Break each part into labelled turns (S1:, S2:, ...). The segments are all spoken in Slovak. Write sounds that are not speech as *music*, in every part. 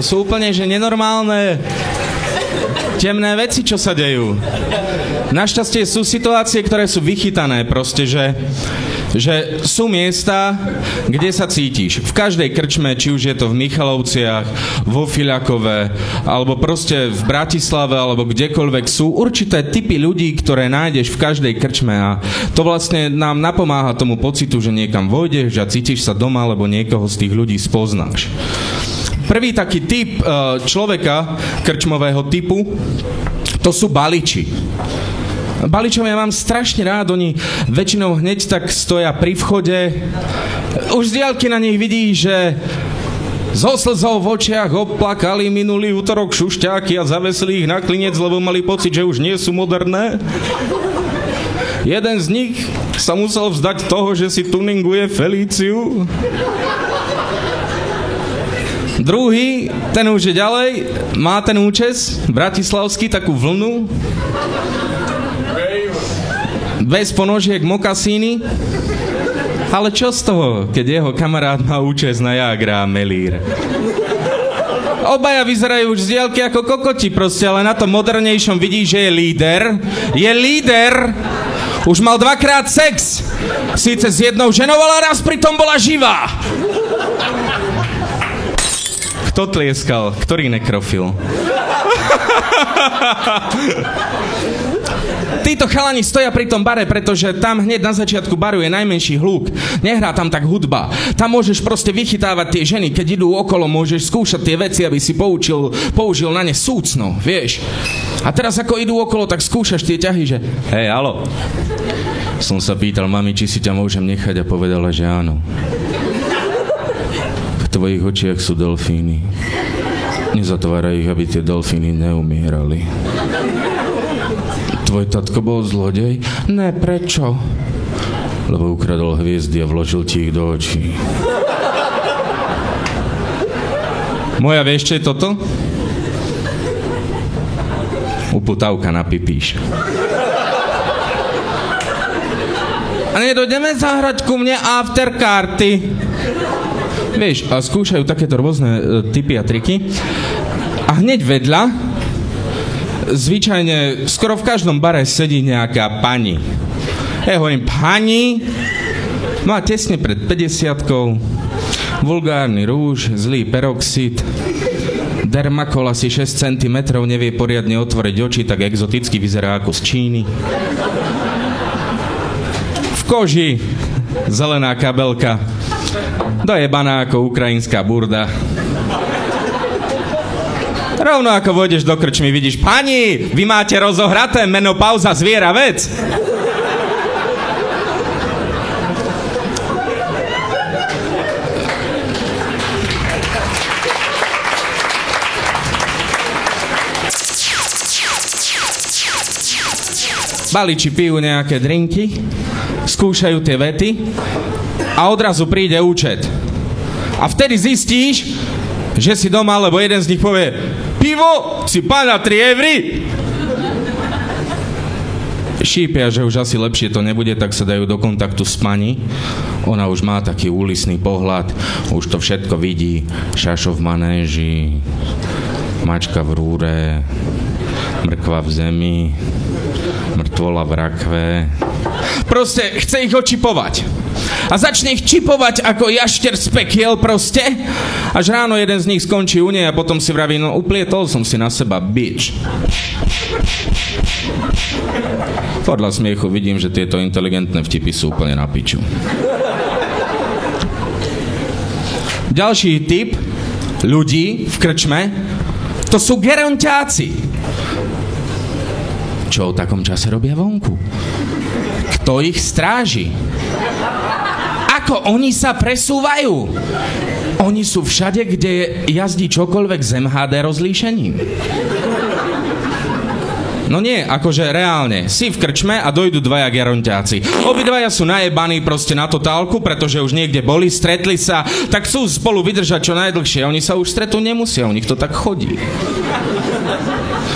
S1: To sú úplne, že nenormálne temné veci, čo sa dejú. Našťastie sú situácie, ktoré sú vychytané proste, že že sú miesta, kde sa cítiš. V každej krčme, či už je to v Michalovciach, vo Fiľakove, alebo proste v Bratislave, alebo kdekoľvek, sú určité typy ľudí, ktoré nájdeš v každej krčme a to vlastne nám napomáha tomu pocitu, že niekam vojdeš a cítiš sa doma, alebo niekoho z tých ľudí spoznáš. Prvý taký typ e, človeka krčmového typu to sú baliči. Baličov ja mám strašne rád, oni väčšinou hneď tak stoja pri vchode. Už z diálky na nich vidí, že zo slzou v očiach oplakali minulý útorok šušťáky a zavesili ich na klinec, lebo mali pocit, že už nie sú moderné. Jeden z nich sa musel vzdať toho, že si tuninguje Felíciu. Druhý, ten už je ďalej, má ten účes, bratislavský, takú vlnu bez ponožiek, mokasíny. Ale čo z toho, keď jeho kamarát má účes na Jagra a Melír? Obaja vyzerajú už z dielky ako kokoti proste, ale na tom modernejšom vidí, že je líder. Je líder! Už mal dvakrát sex. Síce s jednou ženou, ale raz pritom bola živá. Kto tlieskal? Ktorý nekrofil? *laughs* Títo chalani stoja pri tom bare, pretože tam hneď na začiatku baru je najmenší hluk. Nehrá tam tak hudba. Tam môžeš proste vychytávať tie ženy, keď idú okolo, môžeš skúšať tie veci, aby si poučil, použil na ne súcno, vieš. A teraz ako idú okolo, tak skúšaš tie ťahy, že hej, alo. Som sa pýtal mami, či si ťa môžem nechať a povedala, že áno. Tvojich očiach sú delfíny. Nezatváraj ich, aby tie delfíny neumierali. Tvoj tatko bol zlodej? Ne, prečo? Lebo ukradol hviezdy a vložil ti ich do očí. Moja, vieš, čo je toto? Uputávka na pipíš. A nedojdeme zahrať ku mne afterkarty. Vieš, a skúšajú takéto rôzne e, typy a triky. A hneď vedľa zvyčajne skoro v každom bare sedí nejaká pani. Ja hovorím, pani, má tesne pred 50 vulgárny rúž, zlý peroxid, dermakol asi 6 cm, nevie poriadne otvoriť oči, tak exoticky vyzerá ako z Číny. V koži zelená kabelka, dojebaná ako ukrajinská burda. Rovno ako vojdeš do krčmy, vidíš, pani, vy máte rozohraté menopauza zviera vec. Baliči pijú nejaké drinky, skúšajú tie vety a odrazu príde účet. A vtedy zistíš, že si doma, lebo jeden z nich povie, pivo si pána 3 evry. Šípia, že už asi lepšie to nebude, tak sa dajú do kontaktu s pani. Ona už má taký úlisný pohľad, už to všetko vidí. Šašo v manéži, mačka v rúre, mrkva v zemi, mŕtvola v rakve. Proste chce ich očipovať. A začne ich čipovať ako jašter z pekiel proste. Až ráno jeden z nich skončí u nej a potom si vraví, no uplietol som si na seba, bitch. Podľa smiechu vidím, že tieto inteligentné vtipy sú úplne na piču. Ďalší typ ľudí v krčme, to sú geronťáci. Čo o takom čase robia vonku? Kto ich stráži? Ako oni sa presúvajú? Oni sú všade, kde jazdí čokoľvek z MHD rozlíšením. No nie, akože reálne. Si v krčme a dojdu dvaja geronťáci. Obidvaja sú najebaní proste na totálku, pretože už niekde boli, stretli sa, tak chcú spolu vydržať čo najdlhšie. Oni sa už stretu nemusia, u nich to tak chodí.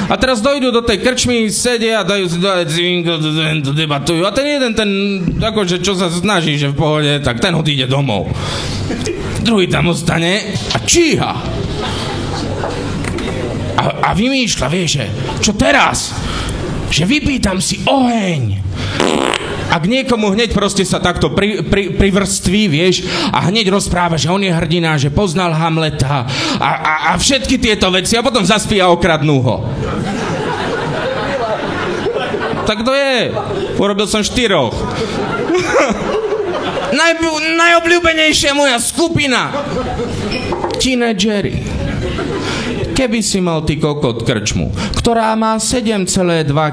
S1: A teraz dojdu do tej krčmy, sedia dajú si debatujú. A ten jeden, ten, akože čo sa snaží, že v pohode, tak ten odíde domov. Druhý tam ostane a číha. a, a vymýšľa, vieš, že čo teraz? Že vypýtam si oheň. Ak niekomu hneď proste sa takto pri, pri, privrství, vieš, a hneď rozpráva, že on je hrdina, že poznal Hamleta a, a, a všetky tieto veci a potom zaspí a okradnú ho. Tak to je. Porobil som štyroch. *laughs* Naj, najobľúbenejšia moja skupina. Teenagery. Keby si mal ty kokot krčmu, ktorá má 7,2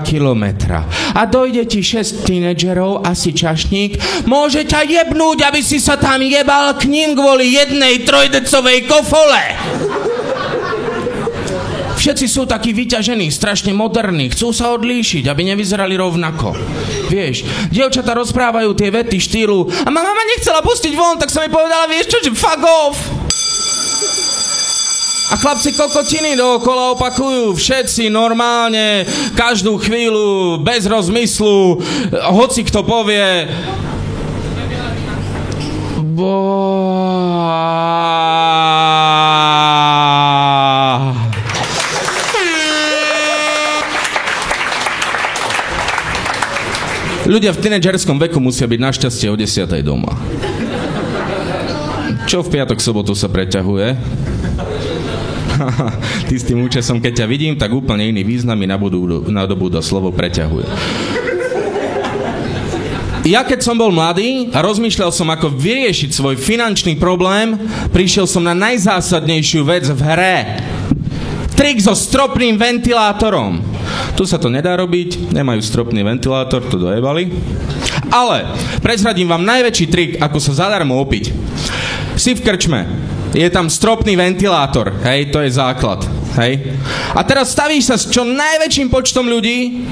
S1: kilometra a dojde ti 6 tínedžerov a si čašník, môže ťa jebnúť, aby si sa tam jebal k ním kvôli jednej trojdecovej kofole. Všetci sú takí vyťažení, strašne moderní, chcú sa odlíšiť, aby nevyzerali rovnako. Vieš, dievčata rozprávajú tie vety štýlu a mama ma nechcela pustiť von, tak sa mi povedala, vieš čo, že fuck off. A chlapci kokotiny dookola opakujú, všetci normálne, každú chvíľu, bez rozmyslu, hoci kto povie... Bo... Ľudia v tínedžerskom veku musia byť našťastie o 10. doma. Čo v piatok, sobotu sa preťahuje? *laughs* Ty s tým účesom, keď ťa vidím, tak úplne iný význam mi nadobúda slovo preťahuje. Ja keď som bol mladý a rozmýšľal som, ako vyriešiť svoj finančný problém, prišiel som na najzásadnejšiu vec v hre. Trik so stropným ventilátorom. Tu sa to nedá robiť, nemajú stropný ventilátor, to dojebali. Ale prezradím vám najväčší trik, ako sa zadarmo opiť. Si v krčme, je tam stropný ventilátor, hej, to je základ, hej. A teraz stavíš sa s čo najväčším počtom ľudí,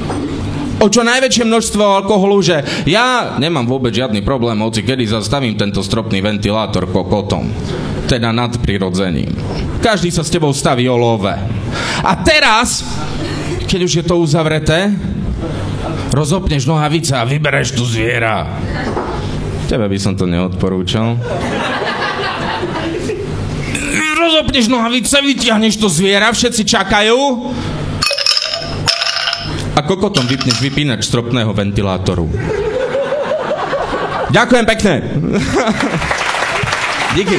S1: o čo najväčšie množstvo alkoholu, že ja nemám vôbec žiadny problém, hoci kedy zastavím tento stropný ventilátor kokotom. Teda nad prirodzením. Každý sa s tebou staví o love. A teraz, keď už je to uzavreté, rozopneš nohavice a vybereš tu zviera. Tebe by som to neodporúčal rozopneš nohavice, vytiahneš to zviera, všetci čakajú a kokotom vypneš vypínač stropného ventilátoru. Ďakujem pekne. Díky.